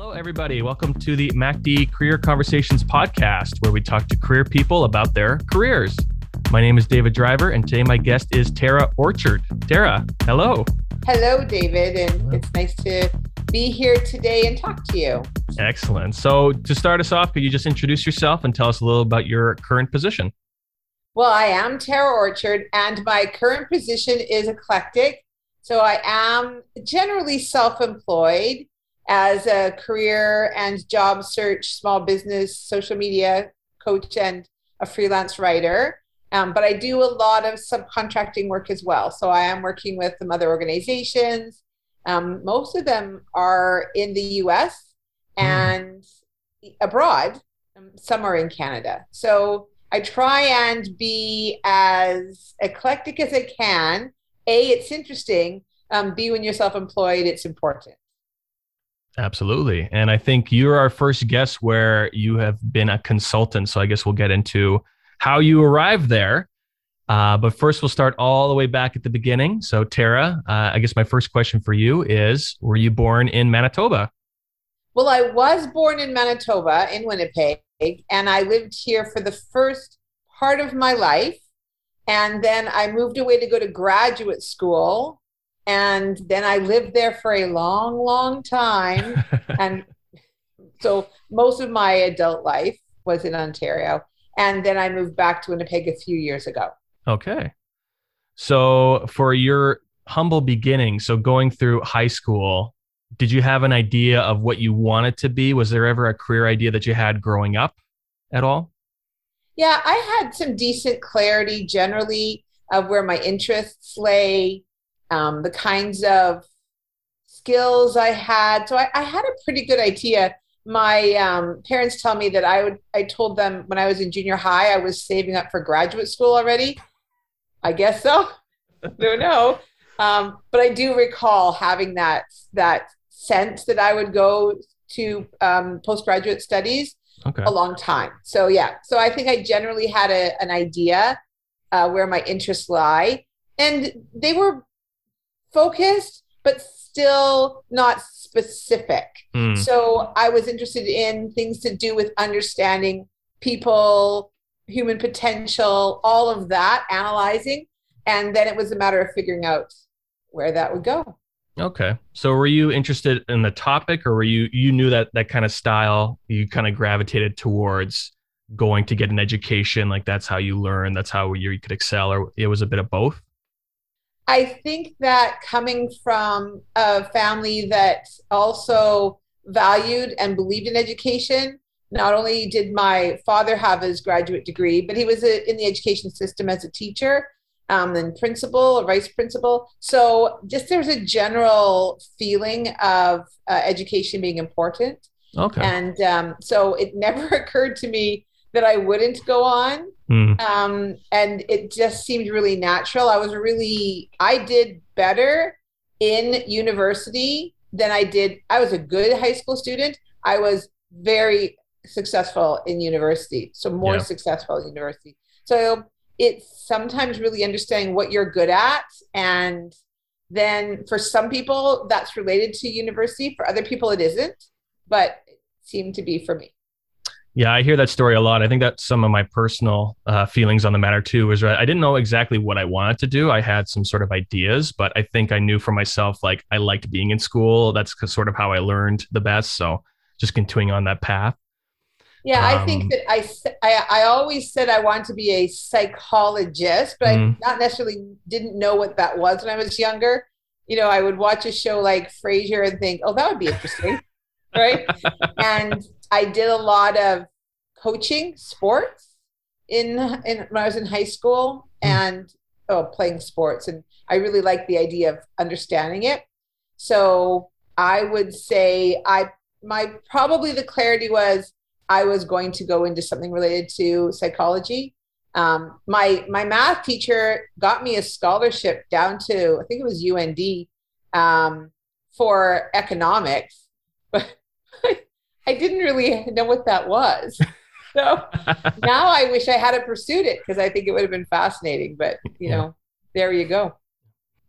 Hello, everybody. Welcome to the MACD Career Conversations podcast, where we talk to career people about their careers. My name is David Driver, and today my guest is Tara Orchard. Tara, hello. Hello, David, and hello. it's nice to be here today and talk to you. Excellent. So, to start us off, could you just introduce yourself and tell us a little about your current position? Well, I am Tara Orchard, and my current position is eclectic. So, I am generally self employed as a career and job search, small business, social media coach, and a freelance writer. Um, but I do a lot of subcontracting work as well. So I am working with some other organizations. Um, most of them are in the US hmm. and mm. abroad. Some are in Canada. So I try and be as eclectic as I can. A, it's interesting. Um, B, when you're self employed, it's important. Absolutely. And I think you're our first guest where you have been a consultant. So I guess we'll get into how you arrived there. Uh, but first, we'll start all the way back at the beginning. So, Tara, uh, I guess my first question for you is Were you born in Manitoba? Well, I was born in Manitoba, in Winnipeg, and I lived here for the first part of my life. And then I moved away to go to graduate school and then I lived there for a long, long time. and so most of my adult life was in Ontario. And then I moved back to Winnipeg a few years ago. Okay. So for your humble beginning, so going through high school, did you have an idea of what you wanted to be? Was there ever a career idea that you had growing up at all? Yeah, I had some decent clarity generally of where my interests lay um, the kinds of skills I had. So I, I had a pretty good idea. My um, parents tell me that I would. I told them when I was in junior high, I was saving up for graduate school already. I guess so. Don't know. Um, but I do recall having that that sense that I would go to um, postgraduate studies okay. a long time. So yeah, so I think I generally had a, an idea uh, where my interests lie, and they were focused, but still not specific. Mm. So I was interested in things to do with understanding people, human potential, all of that, analyzing. And then it was a matter of figuring out where that would go. Okay. So were you interested in the topic or were you you knew that that kind of style you kind of gravitated towards going to get an education like that's how you learn, that's how you could excel or it was a bit of both? I think that coming from a family that also valued and believed in education, not only did my father have his graduate degree, but he was a, in the education system as a teacher um, and principal, a vice principal. So just there's a general feeling of uh, education being important. Okay. And um, so it never occurred to me that I wouldn't go on. Mm. Um, and it just seemed really natural. I was really, I did better in university than I did. I was a good high school student. I was very successful in university, so more yeah. successful in university. So it's sometimes really understanding what you're good at. And then for some people, that's related to university. For other people, it isn't, but it seemed to be for me. Yeah, I hear that story a lot. I think that's some of my personal uh, feelings on the matter too. Is I didn't know exactly what I wanted to do. I had some sort of ideas, but I think I knew for myself like I liked being in school. That's sort of how I learned the best. So just continuing on that path. Yeah, um, I think um, that I, I I always said I wanted to be a psychologist, but mm-hmm. I not necessarily didn't know what that was when I was younger. You know, I would watch a show like Frasier and think, "Oh, that would be interesting." Right? and I did a lot of coaching sports in, in when I was in high school hmm. and oh, playing sports, and I really liked the idea of understanding it. So I would say I my probably the clarity was I was going to go into something related to psychology. Um, my my math teacher got me a scholarship down to I think it was UND um, for economics, but I didn't really know what that was. So now I wish I had pursued it because I think it would have been fascinating. But you know, there you go.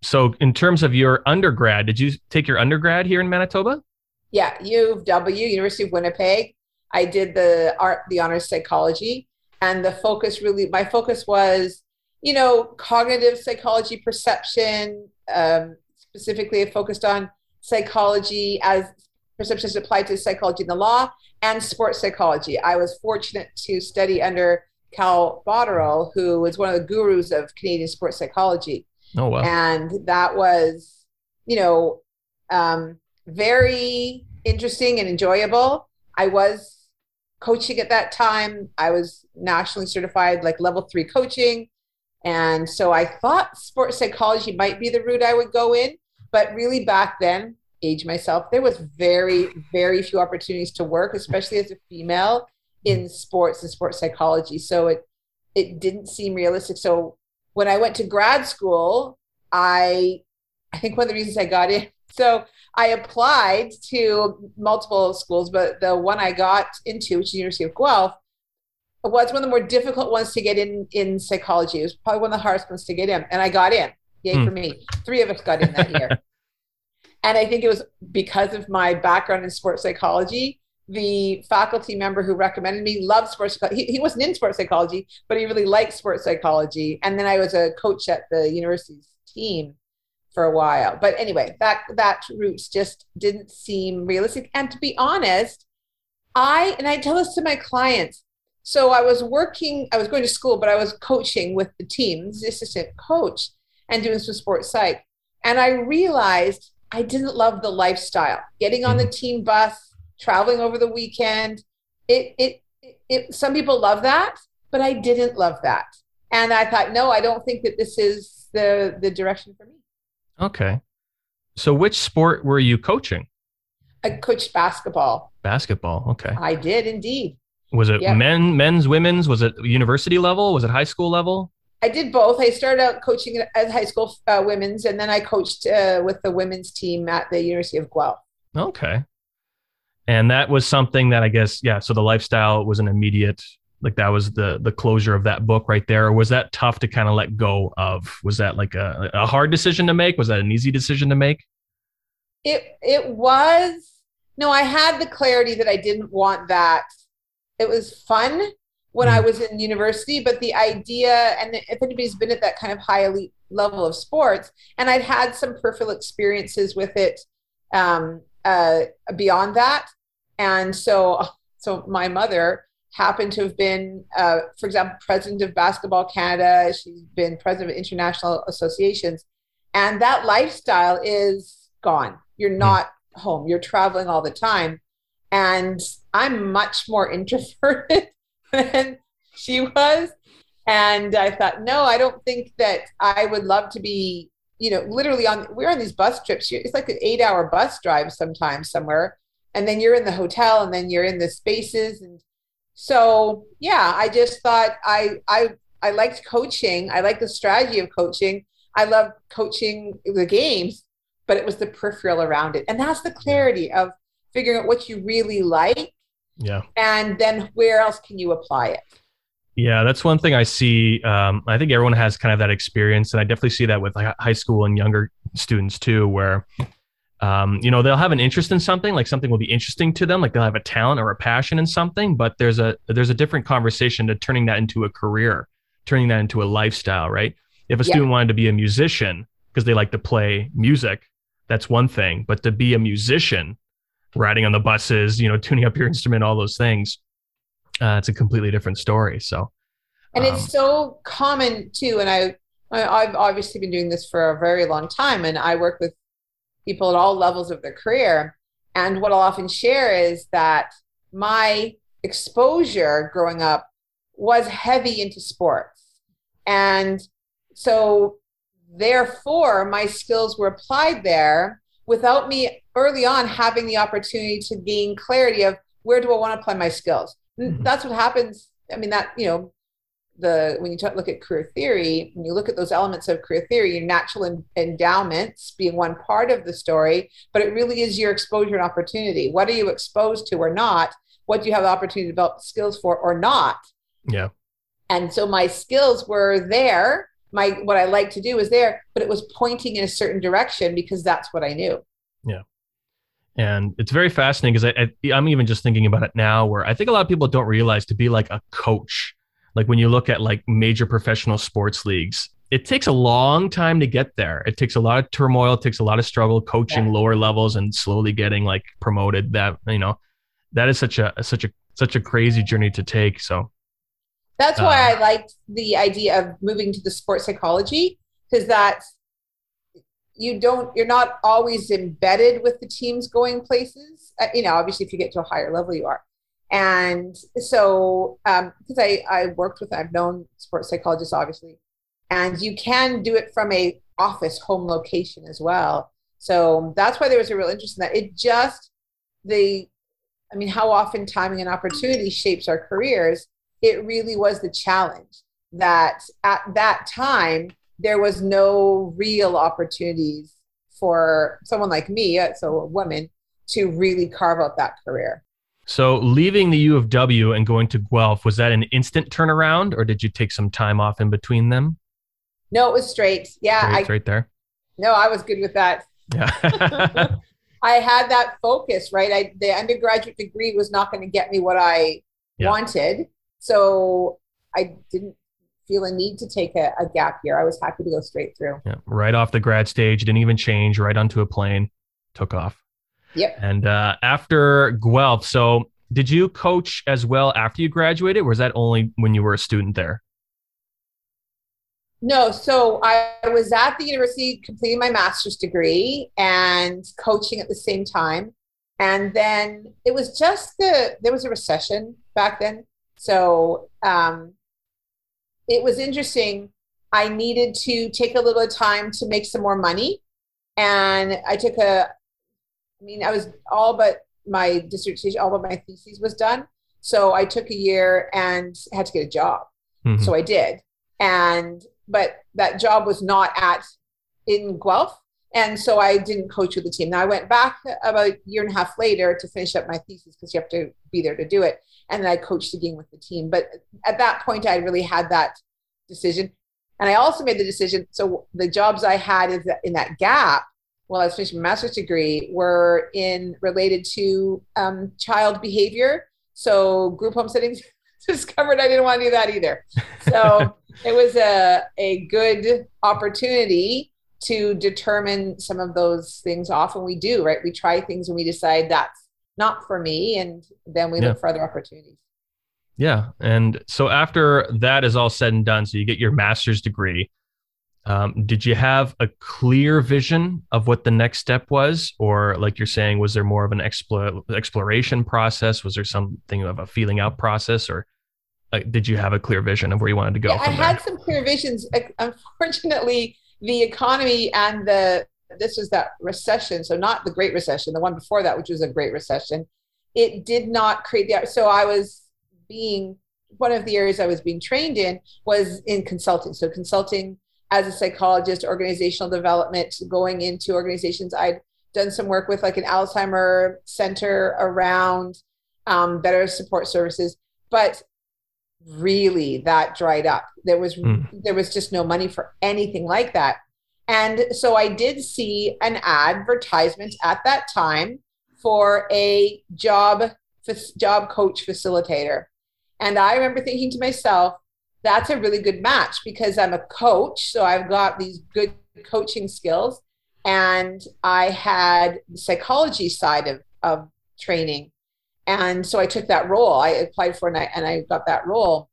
So, in terms of your undergrad, did you take your undergrad here in Manitoba? Yeah, U of W, University of Winnipeg. I did the art, the honors psychology, and the focus really, my focus was, you know, cognitive psychology, perception. Um, specifically, focused on psychology as perceptions applied to psychology in the law and sports psychology. I was fortunate to study under Cal Botterill, who was one of the gurus of Canadian sports psychology. Oh wow! And that was, you know, um, very interesting and enjoyable. I was coaching at that time. I was nationally certified, like level three coaching. And so I thought sports psychology might be the route I would go in. But really, back then, age myself, there was very, very few opportunities to work, especially as a female in sports and sports psychology. So it it didn't seem realistic. So when I went to grad school, I I think one of the reasons I got in. So I applied to multiple schools, but the one I got into, which is University of Guelph, was one of the more difficult ones to get in in psychology. It was probably one of the hardest ones to get in, and I got in. Yay mm. for me! Three of us got in that year, and I think it was because of my background in sports psychology. The faculty member who recommended me loved sports. He, he wasn't in sports psychology, but he really liked sports psychology. And then I was a coach at the university's team for a while. But anyway, that that route just didn't seem realistic. And to be honest, I and I tell this to my clients. So I was working, I was going to school, but I was coaching with the team, the assistant coach, and doing some sports psych. And I realized I didn't love the lifestyle. Getting on the mm-hmm. team bus, traveling over the weekend. It it it some people love that, but I didn't love that. And I thought, no, I don't think that this is the the direction for me. Okay. So which sport were you coaching? I coached basketball. Basketball. Okay. I did indeed. Was it yep. men, men's, women's? Was it university level? Was it high school level? I did both. I started out coaching at high school uh, women's, and then I coached uh, with the women's team at the University of Guelph. Okay. And that was something that I guess, yeah. So the lifestyle was an immediate like that was the the closure of that book right there or was that tough to kind of let go of was that like a, a hard decision to make was that an easy decision to make it it was no i had the clarity that i didn't want that it was fun when mm. i was in university but the idea and if anybody's been at that kind of high elite level of sports and i'd had some peripheral experiences with it um, uh, beyond that and so so my mother happened to have been, uh, for example, president of Basketball Canada. She's been president of international associations. And that lifestyle is gone. You're hmm. not mm. home, you're traveling all the time. And I'm much more introverted than she was. And I thought, no, I don't think that I would love to be, you know, literally on, we're on these bus trips. It's like an eight hour bus drive sometimes somewhere. And then you're in the hotel and then you're in the spaces and so yeah, I just thought I I I liked coaching. I like the strategy of coaching. I love coaching the games, but it was the peripheral around it. And that's the clarity of figuring out what you really like. Yeah. And then where else can you apply it? Yeah, that's one thing I see. Um, I think everyone has kind of that experience, and I definitely see that with like high school and younger students too, where um, you know they'll have an interest in something like something will be interesting to them like they'll have a talent or a passion in something but there's a there's a different conversation to turning that into a career turning that into a lifestyle right if a yeah. student wanted to be a musician because they like to play music that's one thing but to be a musician riding on the buses you know tuning up your instrument all those things uh, it's a completely different story so and um, it's so common too and i I've obviously been doing this for a very long time, and I work with people at all levels of their career. And what I'll often share is that my exposure growing up was heavy into sports. And so, therefore, my skills were applied there without me early on having the opportunity to gain clarity of where do I want to apply my skills. Mm-hmm. That's what happens. I mean, that, you know, the when you talk, look at career theory, when you look at those elements of career theory, your natural en- endowments being one part of the story, but it really is your exposure and opportunity. What are you exposed to or not? What do you have the opportunity to develop skills for or not? Yeah. And so my skills were there. My what I like to do was there, but it was pointing in a certain direction because that's what I knew. Yeah. And it's very fascinating because I, I, I'm even just thinking about it now, where I think a lot of people don't realize to be like a coach, like when you look at like major professional sports leagues, it takes a long time to get there. It takes a lot of turmoil, it takes a lot of struggle coaching yeah. lower levels and slowly getting like promoted. That you know, that is such a such a such a crazy journey to take. So that's why uh, I liked the idea of moving to the sports psychology because that's you don't you're not always embedded with the teams going places. Uh, you know, obviously, if you get to a higher level, you are. And so, um, because I I worked with I've known sports psychologists obviously and you can do it from a office home location as well so that's why there was a real interest in that it just the i mean how often timing and opportunity shapes our careers it really was the challenge that at that time there was no real opportunities for someone like me uh, so a woman to really carve out that career so leaving the U of W and going to Guelph, was that an instant turnaround or did you take some time off in between them? No, it was straight. Yeah, straight, I, straight there. No, I was good with that. Yeah. I had that focus, right? I the undergraduate degree was not going to get me what I yeah. wanted, so I didn't feel a need to take a, a, gap year. I was happy to go straight through. Yeah, right off the grad stage, didn't even change. Right onto a plane, took off. Yep. And uh, after Guelph, so did you coach as well after you graduated, or was that only when you were a student there? No, so I was at the university completing my master's degree and coaching at the same time. And then it was just the, there was a recession back then. So um, it was interesting. I needed to take a little time to make some more money. And I took a, I mean, I was all but my dissertation, all but my thesis was done. So I took a year and had to get a job. Mm-hmm. So I did. And but that job was not at in Guelph. And so I didn't coach with the team. Now I went back about a year and a half later to finish up my thesis because you have to be there to do it. And then I coached again with the team. But at that point, I really had that decision. And I also made the decision. So the jobs I had in that gap while I was finishing my master's degree were in related to um, child behavior. So group home settings discovered I didn't want to do that either. So it was a, a good opportunity to determine some of those things often we do right we try things and we decide that's not for me and then we yeah. look for other opportunities yeah and so after that is all said and done so you get your master's degree um, did you have a clear vision of what the next step was or like you're saying was there more of an explore, exploration process was there something of a feeling out process or did you have a clear vision of where you wanted to go? Yeah, I had some clear visions. Unfortunately, the economy and the this was that recession, so not the Great Recession, the one before that, which was a Great Recession. It did not create the so I was being one of the areas I was being trained in was in consulting. So consulting as a psychologist, organizational development, going into organizations. I'd done some work with like an Alzheimer center around um, better support services, but really that dried up. There was mm. there was just no money for anything like that. And so I did see an advertisement at that time for a job job coach facilitator. And I remember thinking to myself, that's a really good match because I'm a coach, so I've got these good coaching skills and I had the psychology side of, of training. And so I took that role. I applied for and I, and I got that role.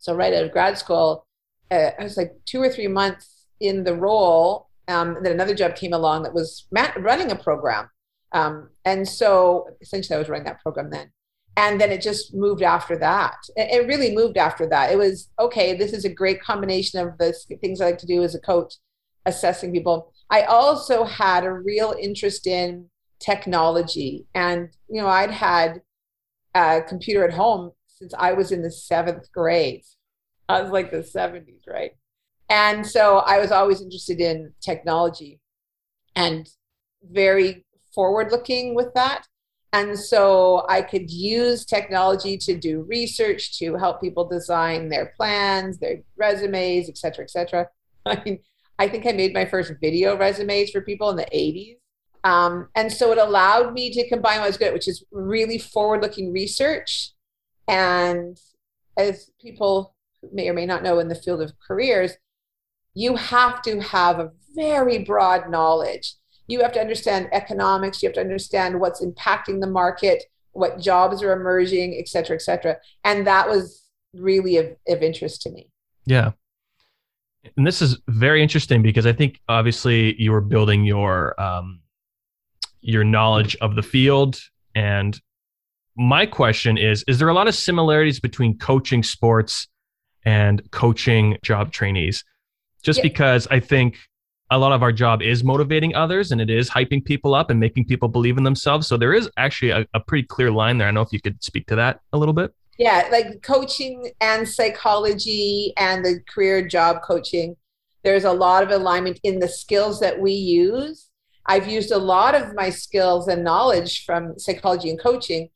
So right out of grad school, uh, I was like two or three months in the role. Um, then another job came along that was running a program. Um, and so essentially I was running that program then. And then it just moved after that. It, it really moved after that. It was, okay, this is a great combination of the things I like to do as a coach, assessing people. I also had a real interest in technology. And, you know, I'd had a computer at home since I was in the seventh grade. I was like the 70s, right? And so I was always interested in technology and very forward looking with that. And so I could use technology to do research to help people design their plans, their resumes, et cetera, et cetera. I mean, I think I made my first video resumes for people in the 80s. Um, and so it allowed me to combine what I was good at, which is really forward looking research. And as people may or may not know in the field of careers, you have to have a very broad knowledge. You have to understand economics, you have to understand what's impacting the market, what jobs are emerging, et cetera, et cetera. And that was really of, of interest to me. Yeah. And this is very interesting because I think obviously you were building your um, your knowledge of the field. And my question is Is there a lot of similarities between coaching sports and coaching job trainees? Just yeah. because I think a lot of our job is motivating others and it is hyping people up and making people believe in themselves. So there is actually a, a pretty clear line there. I know if you could speak to that a little bit. Yeah, like coaching and psychology and the career job coaching, there's a lot of alignment in the skills that we use I've used a lot of my skills and knowledge from psychology and coaching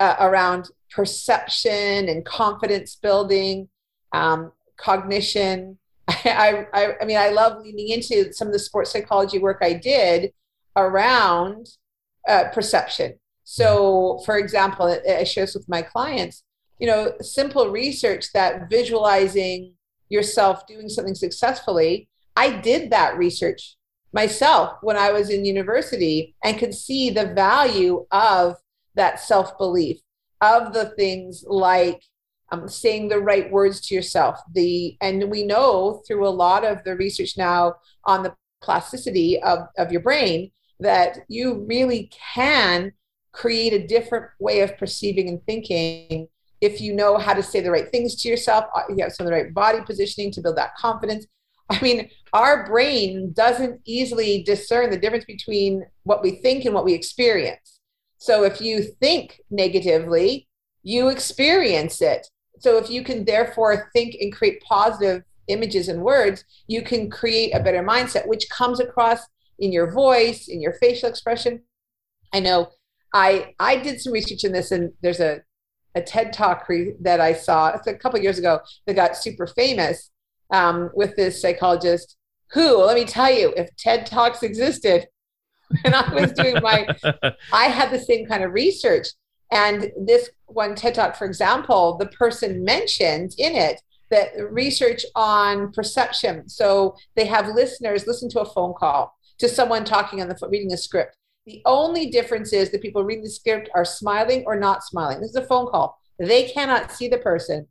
uh, around perception and confidence building, um, cognition. I, I, I mean, I love leaning into some of the sports psychology work I did around uh, perception. So, for example, I share this with my clients. You know, simple research that visualizing yourself doing something successfully. I did that research myself when I was in university and could see the value of that self belief, of the things like um, saying the right words to yourself. The and we know through a lot of the research now on the plasticity of, of your brain that you really can create a different way of perceiving and thinking if you know how to say the right things to yourself uh, you have some of the right body positioning to build that confidence I mean, our brain doesn't easily discern the difference between what we think and what we experience. So if you think negatively, you experience it. So if you can therefore think and create positive images and words, you can create a better mindset, which comes across in your voice, in your facial expression. I know I I did some research in this, and there's a a TED talk that I saw a couple years ago that got super famous um, with this psychologist who, let me tell you, if TED Talks existed, and I was doing my, I had the same kind of research. And this one TED Talk, for example, the person mentioned in it that research on perception. So they have listeners listen to a phone call to someone talking on the phone, reading a script. The only difference is the people reading the script are smiling or not smiling. This is a phone call. They cannot see the person.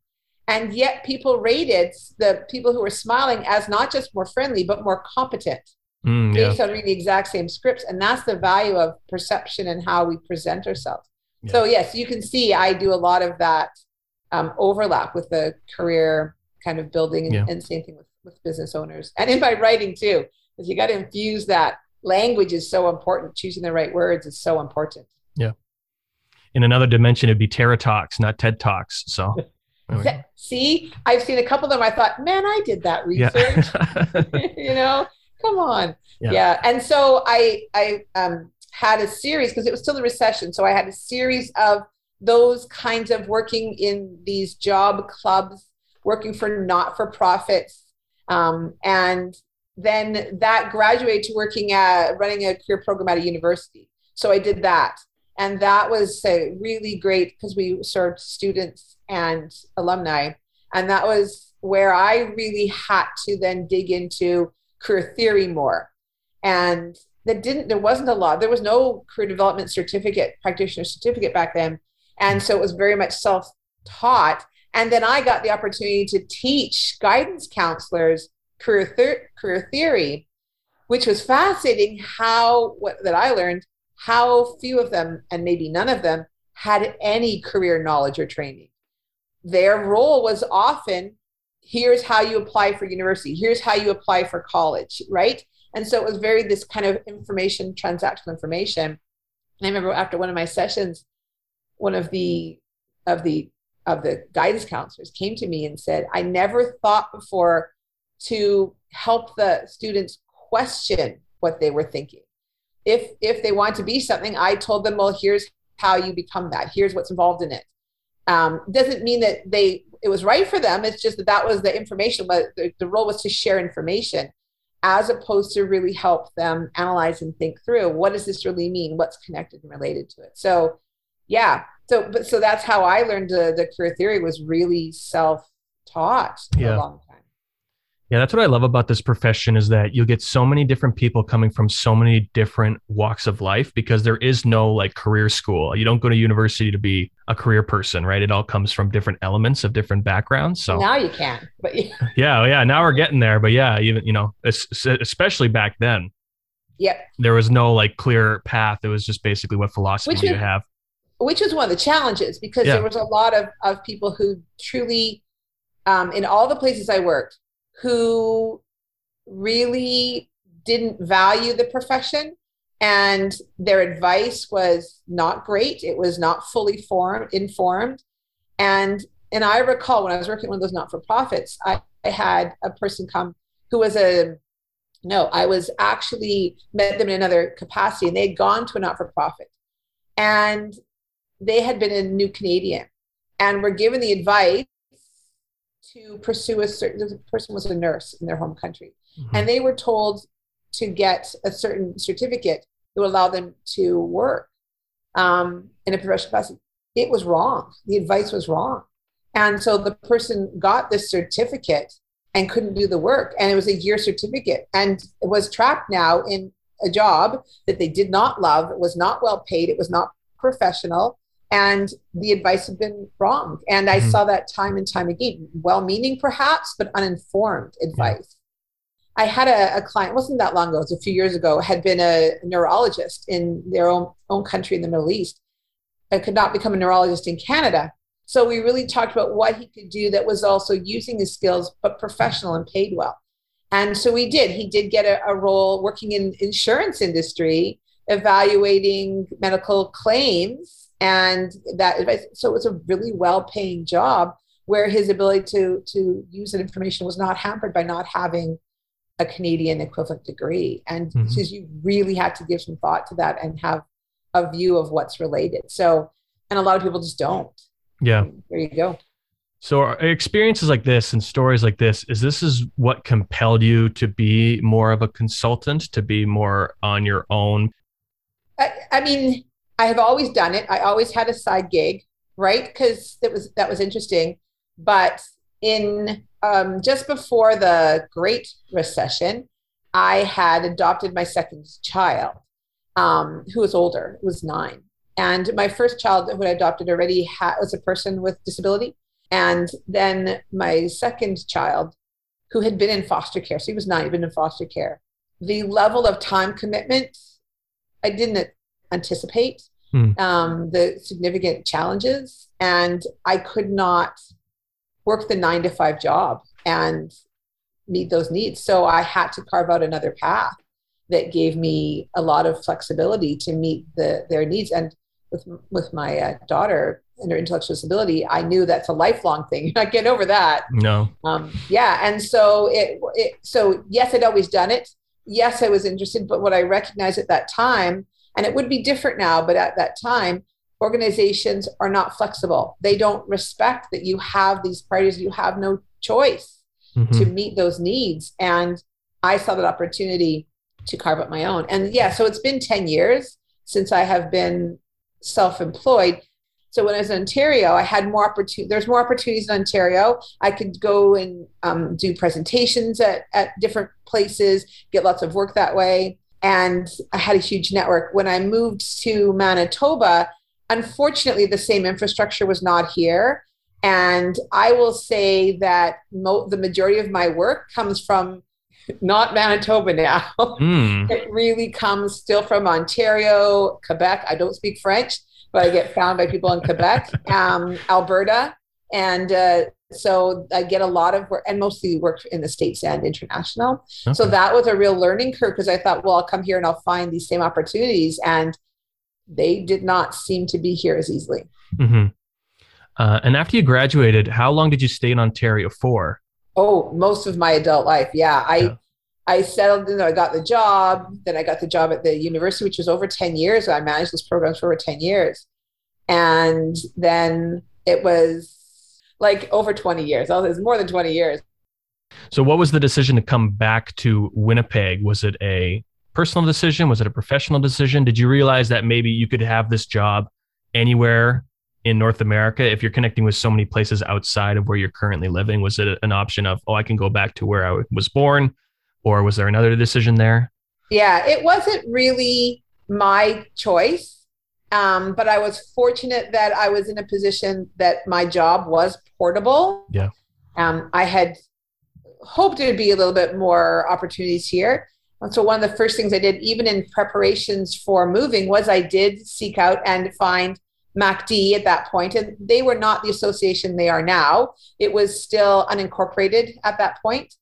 And yet people rated the people who were smiling as not just more friendly, but more competent mm, based on reading the exact same scripts. And that's the value of perception and how we present ourselves. Yeah. So, yes, you can see I do a lot of that um, overlap with the career kind of building and, yeah. and same thing with, with business owners and in my writing too, because you got to infuse that language is so important. Choosing the right words is so important. Yeah. In another dimension, it'd be Tara Talks, not TED Talks. So See, I've seen a couple of them. I thought, man, I did that research. Yeah. you know, come on. Yeah. yeah. And so I I um, had a series because it was still the recession. So I had a series of those kinds of working in these job clubs, working for not for profits, um, and then that graduated to working at running a career program at a university. So I did that and that was uh, really great because we served students and alumni. And that was where i really had to then dig into career theory more. And that didn't there wasn't a lot there was no career development certificate practitioner certificate back then. And so it was very much self-taught. And then i got the opportunity to teach guidance counselors career, career theory which was fascinating how what that i learned how few of them, and maybe none of them, had any career knowledge or training. Their role was often here's how you apply for university, here's how you apply for college, right? And so it was very this kind of information, transactional information. And I remember after one of my sessions, one of the of the of the guidance counselors came to me and said, I never thought before to help the students question what they were thinking if if they want to be something i told them well here's how you become that here's what's involved in it. Um, doesn't mean that they it was right for them. It's just that that was the information but the, the role was to share information as opposed to really help them analyze and think through what does this really mean? What's connected and related to it? So yeah. So but so that's how i learned the, the career theory was really self-taught Yeah. A long time Yeah, that's what I love about this profession is that you'll get so many different people coming from so many different walks of life because there is no like career school. You don't go to university to be a career person, right? It all comes from different elements of different backgrounds. So now you can but yeah, yeah, yeah, now we're getting there. But yeah, even you know, especially back then, yep there was no like clear path. It was just basically what philosophy Which you have. which was one of the challenges because Yeah. there was a lot of, of people who truly um, in all the places i worked who really didn't value the profession and their advice was not great. It was not fully formed informed. And and i recall when i was working with those not-for-profits I, I had a person come who was a no i was actually met them in another capacity and they had gone to a not-for-profit. And they had been a new Canadian and were given the advice to pursue a certain the person was a nurse in their home country Mhm. and they were told to get a certain certificate that would allow them to work um, in a professional capacity. It was wrong. The advice was wrong. And so the person got this certificate and couldn't do the work. And it was a year certificate and was trapped now in a job that they did not love. It was not well paid. It was not professional. And the advice had been wrong. And I Mhm. saw that time and time again, well meaning perhaps, but uninformed advice. I had a, a client, it wasn't that long ago, it was a few years ago, had been a neurologist in their own, own country in the Middle East. I could not become a neurologist in Canada. So we really talked about what he could do that was also using his skills, but professional and paid well. And so we did. He did get a, a role working in insurance industry, evaluating medical claims and that advice. So it was a really well-paying job where his ability to to use that information was not hampered by not having a Canadian equivalent degree. And mm-hmm. because you really had to give some thought to that and have a view of what's related. So, and a lot of people just don't. Yeah. There you go. So experiences like this and stories like this, is this is what compelled you to be more of a consultant, to be more on your own? I, I mean, I have always done it. I always had a side gig, right? Because that was that was interesting. But in um, just before the Great Recession, I had adopted my second child, um, who was older, was nine, and my first child who I adopted already was a person with disability, and then my second child, who had been in foster care, so he was not he'd in foster care. The level of time commitment I didn't anticipate Hmm. um, the significant challenges, and I could not work the nine to five job and meet those needs. So I had to carve out another path that gave me a lot of flexibility to meet the, their needs. And with with my uh, daughter and her intellectual disability, I knew that's a lifelong thing. You're not getting over that No. um, yeah and so it, it so yes i'd always done it yes i was interested but what i recognized at that time and it would be different now but at that time organizations are not flexible they don't respect that you have these priorities you have no choice Mhm. to meet those needs and i saw that opportunity to carve up my own and yeah so it's been 10 years since i have been self-employed so when I was in Ontario, I had more opportunity. There's more opportunities in Ontario. I could go and um, do presentations at, at different places, get lots of work that way. And I had a huge network. When I moved to Manitoba, unfortunately, the same infrastructure was not here. And I will say that mo- the majority of my work comes from not Manitoba now. Mm. It really comes still from Ontario, Quebec. I don't speak French, but I get found by people in Quebec, um, Alberta. And uh, so I get a lot of work and mostly work in the States and international. So that was a real learning curve because I thought, well, I'll come here and I'll find these same opportunities. And they did not seem to be here as easily. Mhm. Uh, and after you graduated, how long did you stay in Ontario for? Oh, most of my adult life. Yeah. I, Yeah. I settled in, I got the job. Then I got the job at the university, which was over 10 years. I managed those programs for over 10 years. And then it was like over 20 years. It was more than 20 years. So, what was the decision to come back to Winnipeg? Was it a personal decision? Was it a professional decision? Did you realize that maybe you could have this job anywhere in North America if you're connecting with so many places outside of where you're currently living? Was it an option of, oh, I can go back to where I was born? Or was there another decision there? Yeah, it wasn't really my choice. Um, but I was fortunate that I was in a position that my job was portable. Yeah. Um, I had hoped there'd be a little bit more opportunities here. And so one of the first things I did, even in preparations for moving, was I did seek out and find MACD at that point. point, and they were not the association they are now. It was still unincorporated at that point,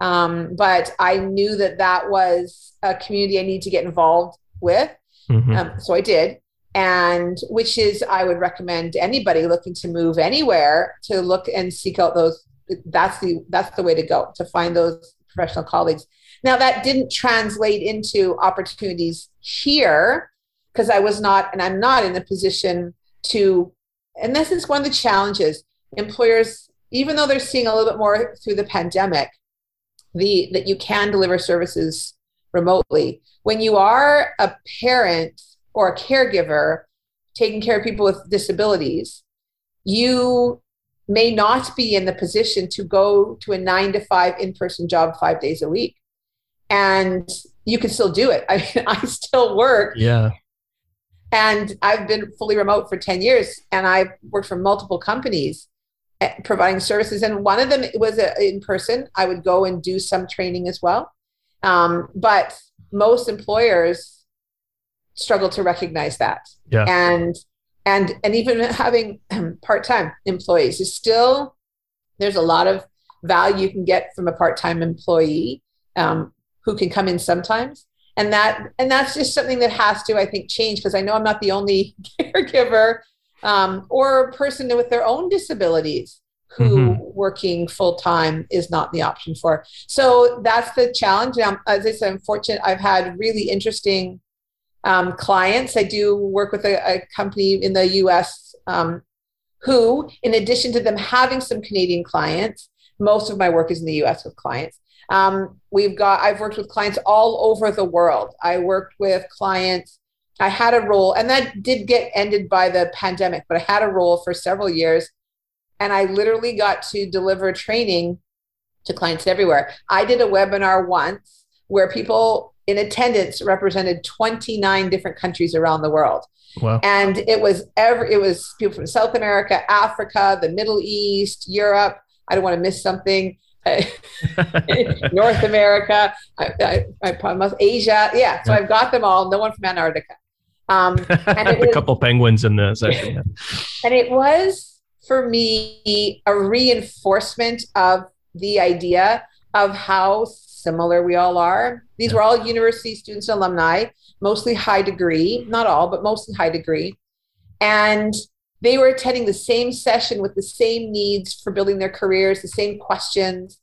um, but I knew that that was a community I need to get involved with. Mm-hmm. Um, so I did, and which is I would recommend anybody looking to move anywhere to look and seek out those. That's the that's the way to go to find those professional colleagues. Now that didn't translate into opportunities here because I was not, and I'm not in a position to, and this is one of the challenges. Employers, even though they're seeing a little bit more through the pandemic, the that you can deliver services remotely. When you are a parent or a caregiver taking care of people with disabilities, you may not be in the position to go to a nine to five in person job five days a week. And you can still do it. I mean, I still work. Yeah. And I've been fully remote for 10 years and I've worked for multiple companies eh, providing services. And one of them was in person. I would go and do some training as well. Um, but most employers struggle to recognize that. Yeah. And and and even having part-time employees is still there's a lot of value you can get from a part-time employee um, who can come in sometimes and that and that's just something that has to i think change because i know i'm not the only caregiver um, or person with their own disabilities who mm-hmm. working full time is not the option for so that's the challenge um, as i said i'm fortunate i've had really interesting um, clients i do work with a, a company in the us um, who in addition to them having some canadian clients most of my work is in the us with clients um, we've got, I've worked with clients all over the world. I worked with clients. I had a role, and that did get ended by the pandemic, but I had a role for several years. And I literally got to deliver training to clients everywhere. I did a webinar once where people in attendance represented 29 different countries around the world. Wow. And it was every it was people from South America, Africa, the Middle East, Europe. I don't want to miss something. North America, I, I, I promise Asia. Yeah, so yeah. I've got them all. No one from Antarctica. Um, and a was, couple penguins in the session. and it was for me a reinforcement of the idea of how similar we all are. These yeah. were all university students, alumni, mostly high degree, not all, but mostly high degree. And they were attending the same session with the same needs for building their careers, the same questions.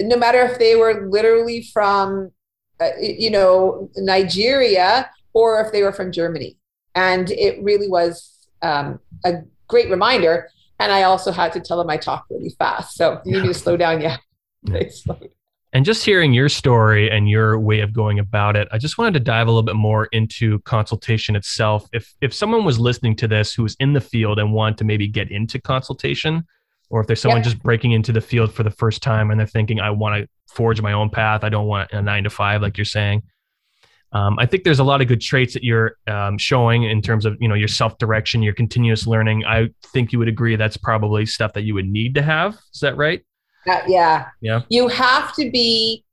No matter if they were literally from, uh, you know, Nigeria or if they were from Germany. And it really was um, a great reminder. And I also had to tell them I talk really fast. So you need to slow down. Yeah. And just hearing your story and your way of going about it, I just wanted to dive a little bit more into consultation itself. If if someone was listening to this who was in the field and wanted to maybe get into consultation, or if there's someone just breaking into the field for the first time and they're thinking, I want to forge my own path, I don't want a nine to five, like you're saying. Um, I think there's a lot of good traits that you're um, showing in terms of you know your self direction, your continuous learning. I think you would agree that's probably stuff that you would need to have. Is that right? Uh, yeah. Yeah. You have to be,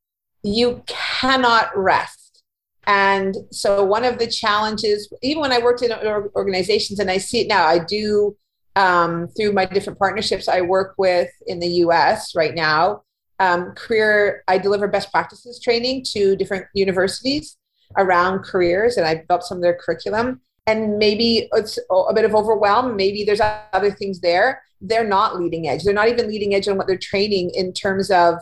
you cannot rest. And so, one of the challenges, even when I worked in organizations, and I see it now, I do um, through my different partnerships I work with in the US right now. Um, career, I deliver best practices training to different universities around careers, and I develop some of their curriculum. And maybe it's a bit of overwhelm. Maybe there's other things there they're not leading edge. They're not even leading edge on what they're training in terms of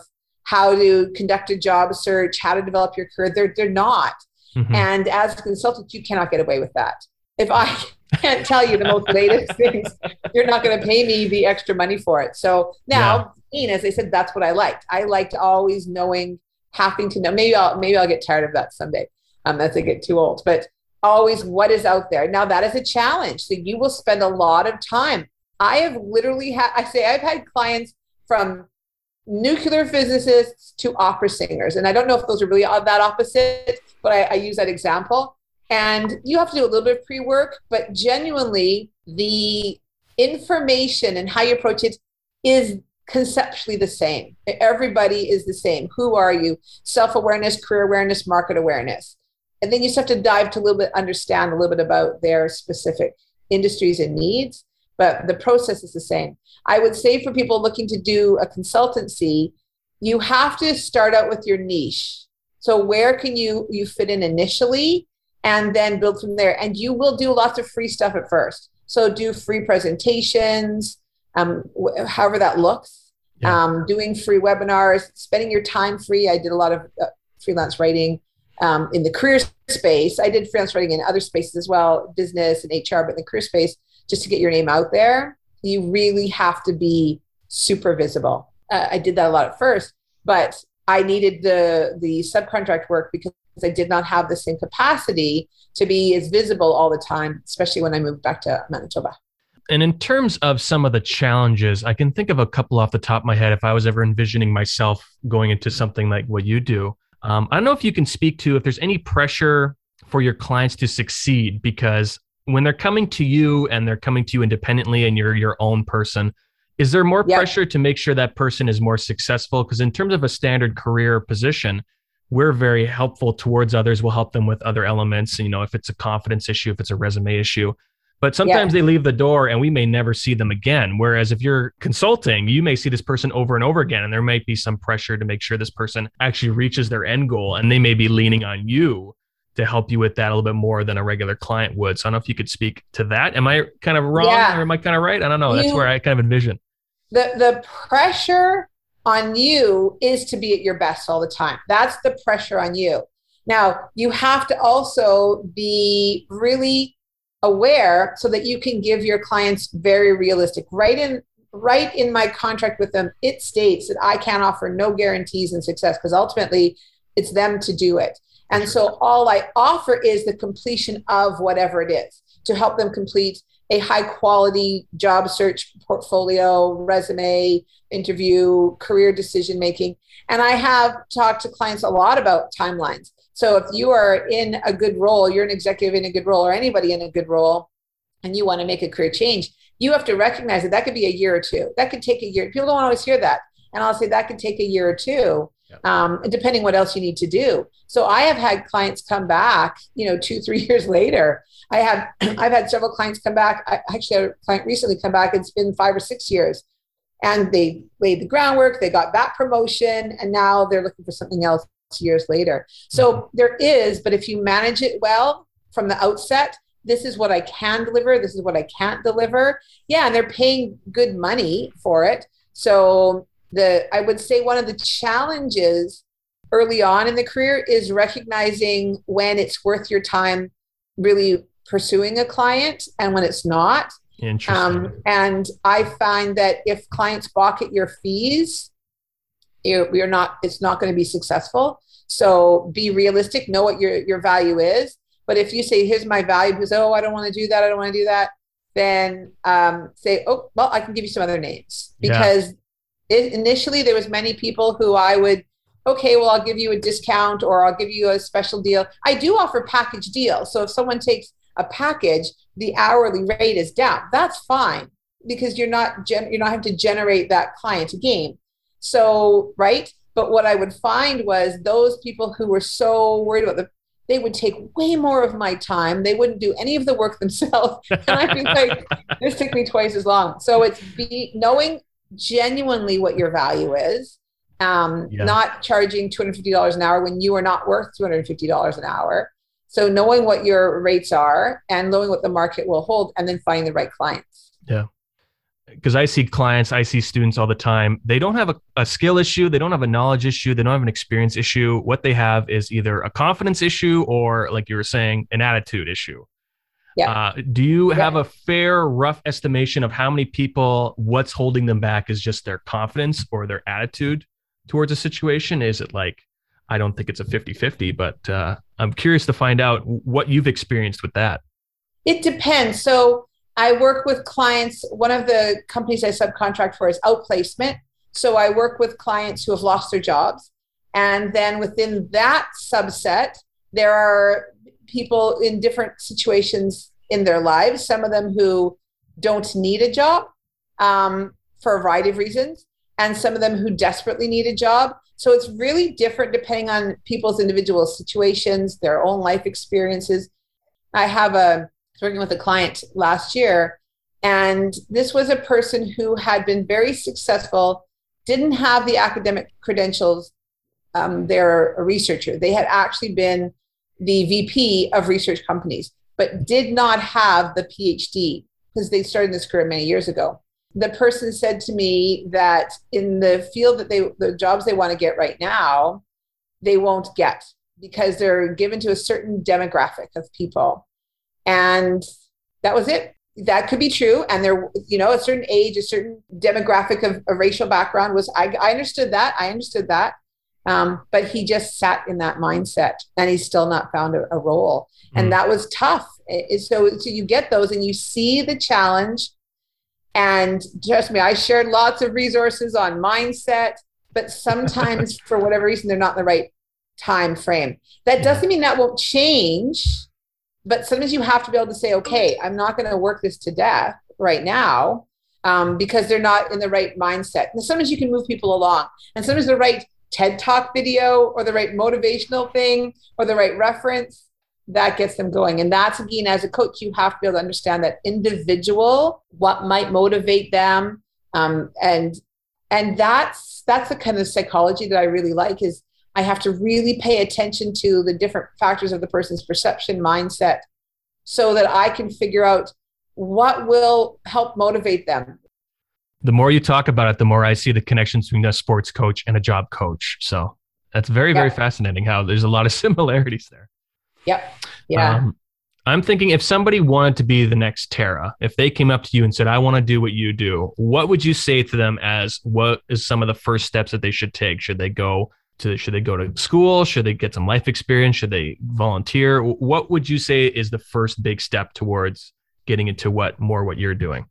how to conduct a job search, how to develop your career. They're they're not. Mm-hmm. And as a consultant, you cannot get away with that. If I can't tell you the most latest things. You're not going to pay me the extra money for it. So now, yeah. as I said, that's what I liked. I liked always knowing, having to know. Maybe I'll maybe I'll get tired of that someday um, as I get too old. But always what is out there. Now that is a challenge. So you will spend a lot of time. I have literally had. I say I've had clients from nuclear physicists to opera singers. And I don't know if those are really that opposite, but I, I use that example. And you have to do a little bit of pre work, but genuinely, the information and how you approach it is conceptually the same. Everybody is the same. Who are you? Self awareness, career awareness, market awareness. And then you just have to dive to a little bit, understand a little bit about their specific industries and needs, but the process is the same. I would say for people looking to do a consultancy, you have to start out with your niche. So where can you you fit in initially and then build from there and you will do lots of free stuff at first. So do free presentations, um, wh- however that looks. Yeah. Um, doing free webinars, spending your time free. I did a lot of uh, freelance writing um, in the career space. I did freelance writing in other spaces as well, business and HR, but in the career space, just to get your name out there you really have to be super visible. Uh, I did that a lot at first, but I needed the the subcontract work because I did not have the same capacity to be as visible all the time, especially when I moved back to Manitoba. And in terms of some of the challenges, I can think of a couple off the top of my head if I was ever envisioning myself going into something like what you do. Um, I don't know if you can speak to if there's any pressure for your clients to succeed because when they're coming to you and they're coming to you independently and you're your own person, is there more yep. pressure to make sure that person is more successful? Because in terms of a standard career position, we're very helpful towards others. We'll help them with other elements. You know, if it's a confidence issue, if it's a resume issue. But sometimes yeah. they leave the door and we may never see them again. Whereas if you're consulting, you may see this person over and over again, and there might be some pressure to make sure this person actually reaches their end goal. And they may be leaning on you to help you with that a little bit more than a regular client would. So I don't know if you could speak to that. Am I kind of wrong yeah. or am I kind of right? I don't know. You, That's where I kind of envision. The the pressure on you is to be at your best all the time. That's the pressure on you. Now, you have to also be really aware so that you can give your clients very realistic right in right in my contract with them it states that I can't offer no guarantees and success because ultimately it's them to do it. And so all I offer is the completion of whatever it is to help them complete a high quality job search portfolio, resume, interview, career decision making. And I have talked to clients a lot about timelines. So if you are in a good role, you're an executive in a good role, or anybody in a good role, and you want to make a career change, you have to recognize that that could be a year or two. That could take a year. People don't always hear that. And I'll say that could take a year or two um, depending what else you need to do. So I have had clients come back, you know, two, three years later. I have, I've had several clients come back. I actually had a client recently come back. It's been five or six years, and they laid the groundwork. They got that promotion, and now they're looking for something else years later. So mm-hmm. there is, but if you manage it well from the outset, this is what I can deliver. This is what I can't deliver. Yeah, and they're paying good money for it. So the I would say one of the challenges early on in the career is recognizing when it's worth your time really pursuing a client and when it's not. Um, and I find that if clients balk at your fees, you're, you're not. It's not going to be successful. So be realistic. Know what your your value is. But if you say, "Here's my value," because oh, I don't want to do that. I don't want to do that. Then um, say, "Oh, well, I can give you some other names," because yeah it, initially there was many people who I would okay, well, I'll give you a discount or I'll give you a special deal. I do offer package deals. So if someone takes a package, the hourly rate is down. That's fine because you're not gen- you're not having to generate that client again. So right, but what I would find was those people who were so worried about the they would take way more of my time. They wouldn't do any of the work themselves, and I'd be like, "This took me twice as long." So it's be knowing genuinely what your value is, um, yeah. not charging $250 an hour when you are not worth $250 an hour. So knowing what your rates are and knowing what the market will hold and then finding the right clients. Yeah. Because I see clients, I see students all the time. They don't have a, a skill issue, they don't have a knowledge issue, they don't have an experience issue. What they have is either a confidence issue or, like you were saying, an attitude issue. Yeah. Uh, do you Yeah. have a fair, rough estimation of how many people, what's holding them back is just their confidence or their attitude towards a situation? Is it like, I don't think it's a 50 50, but uh, I'm curious to find out what you've experienced with that. It depends. So I work with clients. One of the companies I subcontract for is outplacement. So I work with clients who have lost their jobs. And then within that subset, there are people in different situations in their lives, some of them who don't need a job um, for a variety of reasons, and some of them who desperately need a job. So it's really different depending on people's individual situations, their own life experiences. I have a was working with a client last year, and this was a person who had been very successful, didn't have the academic credentials. Um, they're a researcher. They had actually been the VP of research companies, but did not have the PhD because they started this career many years ago. The person said to me that in the field that they, the jobs they want to get right now, they won't get because they're given to a certain demographic of people. And that was it. That could be true. And there, you know, a certain age, a certain demographic of a racial background was, I, I understood that. I understood that. Um, but he just sat in that mindset and he's still not found a, a role. And Mm. that was tough. It- so, so you get those and you see the challenge. And trust me, I shared lots of resources on mindset, but sometimes for whatever reason, they're not in the right time frame. That doesn't mean that won't change, but sometimes you have to be able to say, okay, I'm not going to work this to death right now um, because they're not in the right mindset. And sometimes you can move people along, and sometimes the right TED Talk video or the right motivational thing or the right reference that gets them going. And that's again, as a coach, you have to be able to understand that individual, what might motivate them, um, and and that's that's the kind of psychology that I really like is I have to really pay attention to the different factors of the person's perception, mindset, so that I can figure out what will help motivate them. The more you talk about it, the more I see the connections between a sports coach and a job coach. So that's very, very fascinating how there's a lot of similarities there. Yep. Yeah. Um, I'm thinking if somebody wanted to be the next Tara, if they came up to you and said, I want to do what you do, what would you say to them as what is some of the first steps that they should take? Should they go to should they go to school? Should they get some life experience? Should they volunteer? What would you say is the first big step towards getting into what more what you're doing?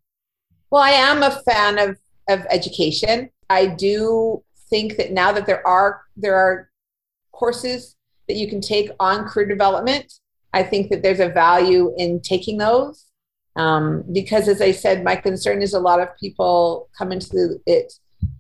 Well, I am a fan of of education. I do think that now that there are there are courses that you can take on career development, I think that there's a value in taking those. Um, because as I said, my concern is a lot of people come into the, it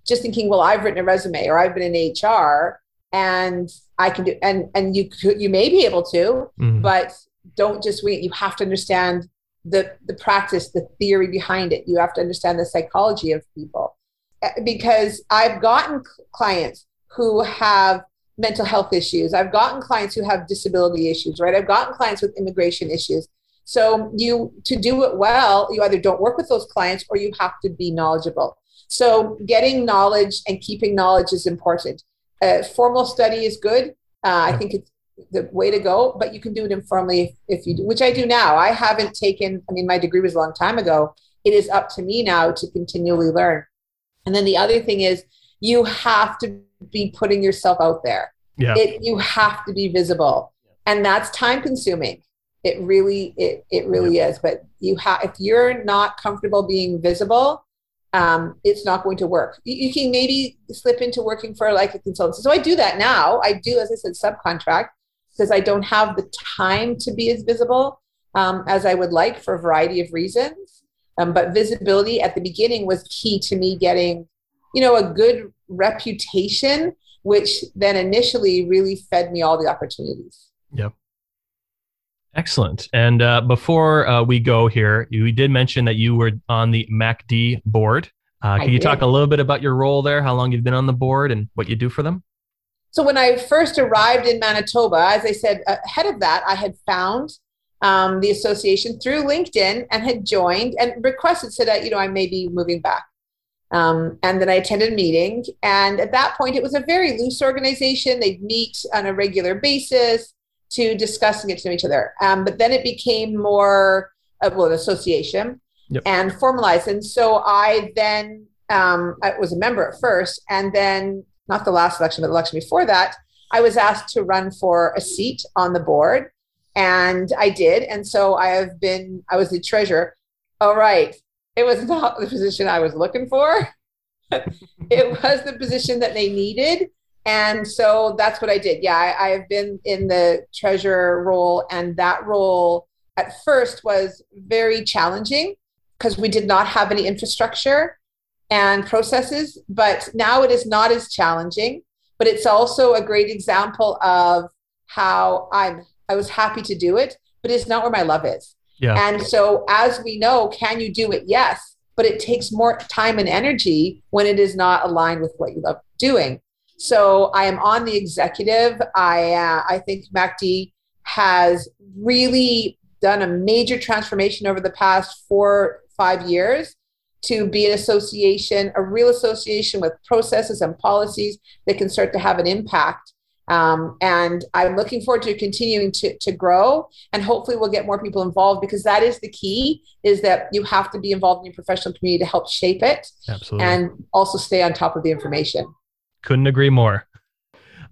just thinking, well, I've written a resume or I've been in HR and I can do and and you could you may be able to, Mhm. but don't just wing it. You have to understand the the practice, the theory behind it. You have to understand the psychology of people. Uh, Because I've gotten clients who have mental health issues. I've gotten clients who have disability issues, right? I've gotten clients with immigration issues. So you to do it well, you either don't work with those clients or you have to be knowledgeable. So getting knowledge and keeping knowledge is important. Uh, formal study is good. Uh, I think it's the way to go, but you can do it informally if, if you do, which I do now. I haven't taken, I mean, my degree was a long time ago. It is up to me now to continually learn. And then the other thing is you have to be putting yourself out there. Yeah. It, you have to be visible. And that's time consuming. It really, it, it really is. But you have, if you're not comfortable being visible, um, it's not going to work. You, you can maybe slip into working for like a consultancy. So I do that now. I do, as I said, subcontract because I don't have the time to be as visible um, as I would like for a variety of reasons. Um, but visibility at the beginning was key to me getting, you know, a good reputation, which then initially really fed me all the opportunities. Yep. Excellent. And uh, before uh, we go here, you did mention that you were on the MACD board. Uh, I can you talk a little bit about your role there, how long you've been on the board, and what you do for them? So when I first arrived in Manitoba, as I said, ahead of that, I had found um, the association through LinkedIn and had joined and requested said that you know I may be moving back. Um, and then I attended a meeting, and at that point, it was a very loose organization. They'd meet on a regular basis to discuss and get to know each other. Um, but then it became more uh, well, an association, Yep. and formalized. And so I then um, I was a member at first, and then not the last election, but the election before that, I was asked to run for a seat on the board, and I did. And so I have been. I was the treasurer. All right, it was not the position I was looking for. it was the position that they needed. And so that's what I did. Yeah, I, I have been in the treasurer role, and that role at first was very challenging because we did not have any infrastructure and processes. But now it is not as challenging, but it's also a great example of how I'm I was happy to do it, but it's not where my love is. Yeah. And so as we know, can you do it? Yes, but it takes more time and energy when it is not aligned with what you love doing. So I am on the executive. I uh, I think MACD has really done a major transformation over the past four five years to be an association, a real association with processes and policies that can start to have an impact. Um, and I'm looking forward to continuing to, to grow and hopefully we'll get more people involved because that is the key is that you have to be involved in your professional community to help shape it Absolutely. and also stay on top of the information. Couldn't agree more.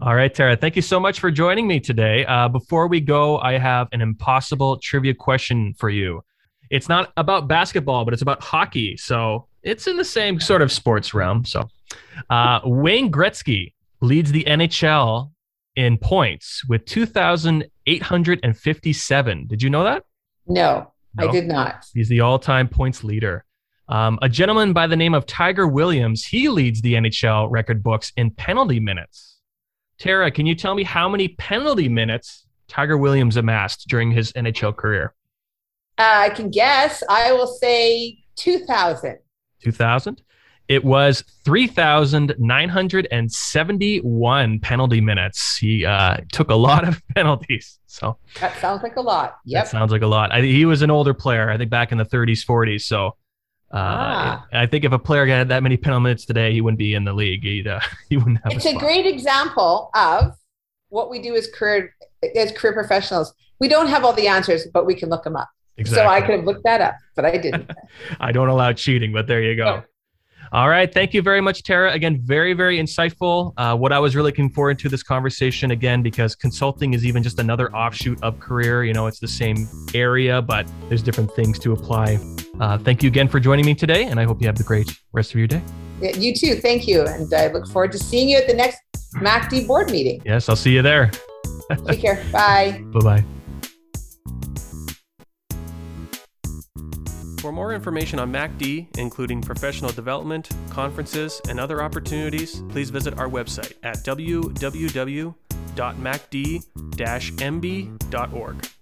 All right, Tara, thank you so much for joining me today. Uh, before we go, I have an impossible trivia question for you. It's not about basketball, but it's about hockey. So it's in the same sort of sports realm. So uh, Wayne Gretzky leads the NHL in points with 2,857. Did you know that? No, I did not. He's the all time points leader. Um, a gentleman by the name of Tiger Williams, he leads the NHL record books in penalty minutes. Tara, can you tell me how many penalty minutes Tiger Williams amassed during his NHL career? Uh, I can guess. I will say 2000. 2000. It was 3,971 penalty minutes. He uh, took a lot of penalties. So That sounds like a lot. Yep. that sounds like a lot. I, he was an older player, I think back in the 30s, 40s. So uh, Ah. I think if a player had that many penalty minutes today, he wouldn't be in the league. He'd, uh, he wouldn't have it's a a great example of what we do as career as career professionals. We don't have all the answers, but we can look them up. Exactly. So I could have looked that up, but I didn't. I don't allow cheating, but there you go. All right. Thank you very much, Tara. Again, very, very insightful. Uh, what I was really looking forward to this conversation again, because consulting is even just another offshoot of career. You know, it's the same area, but there's different things to apply. Uh, thank you again for joining me today, and I hope you have the great rest of your day. Yeah, you too. Thank you. And I look forward to seeing you at the next MACD board meeting. Yes, I'll see you there. Take care. Bye. Bye bye. For more information on MACD, including professional development, conferences, and other opportunities, please visit our website at www.macd-mb.org.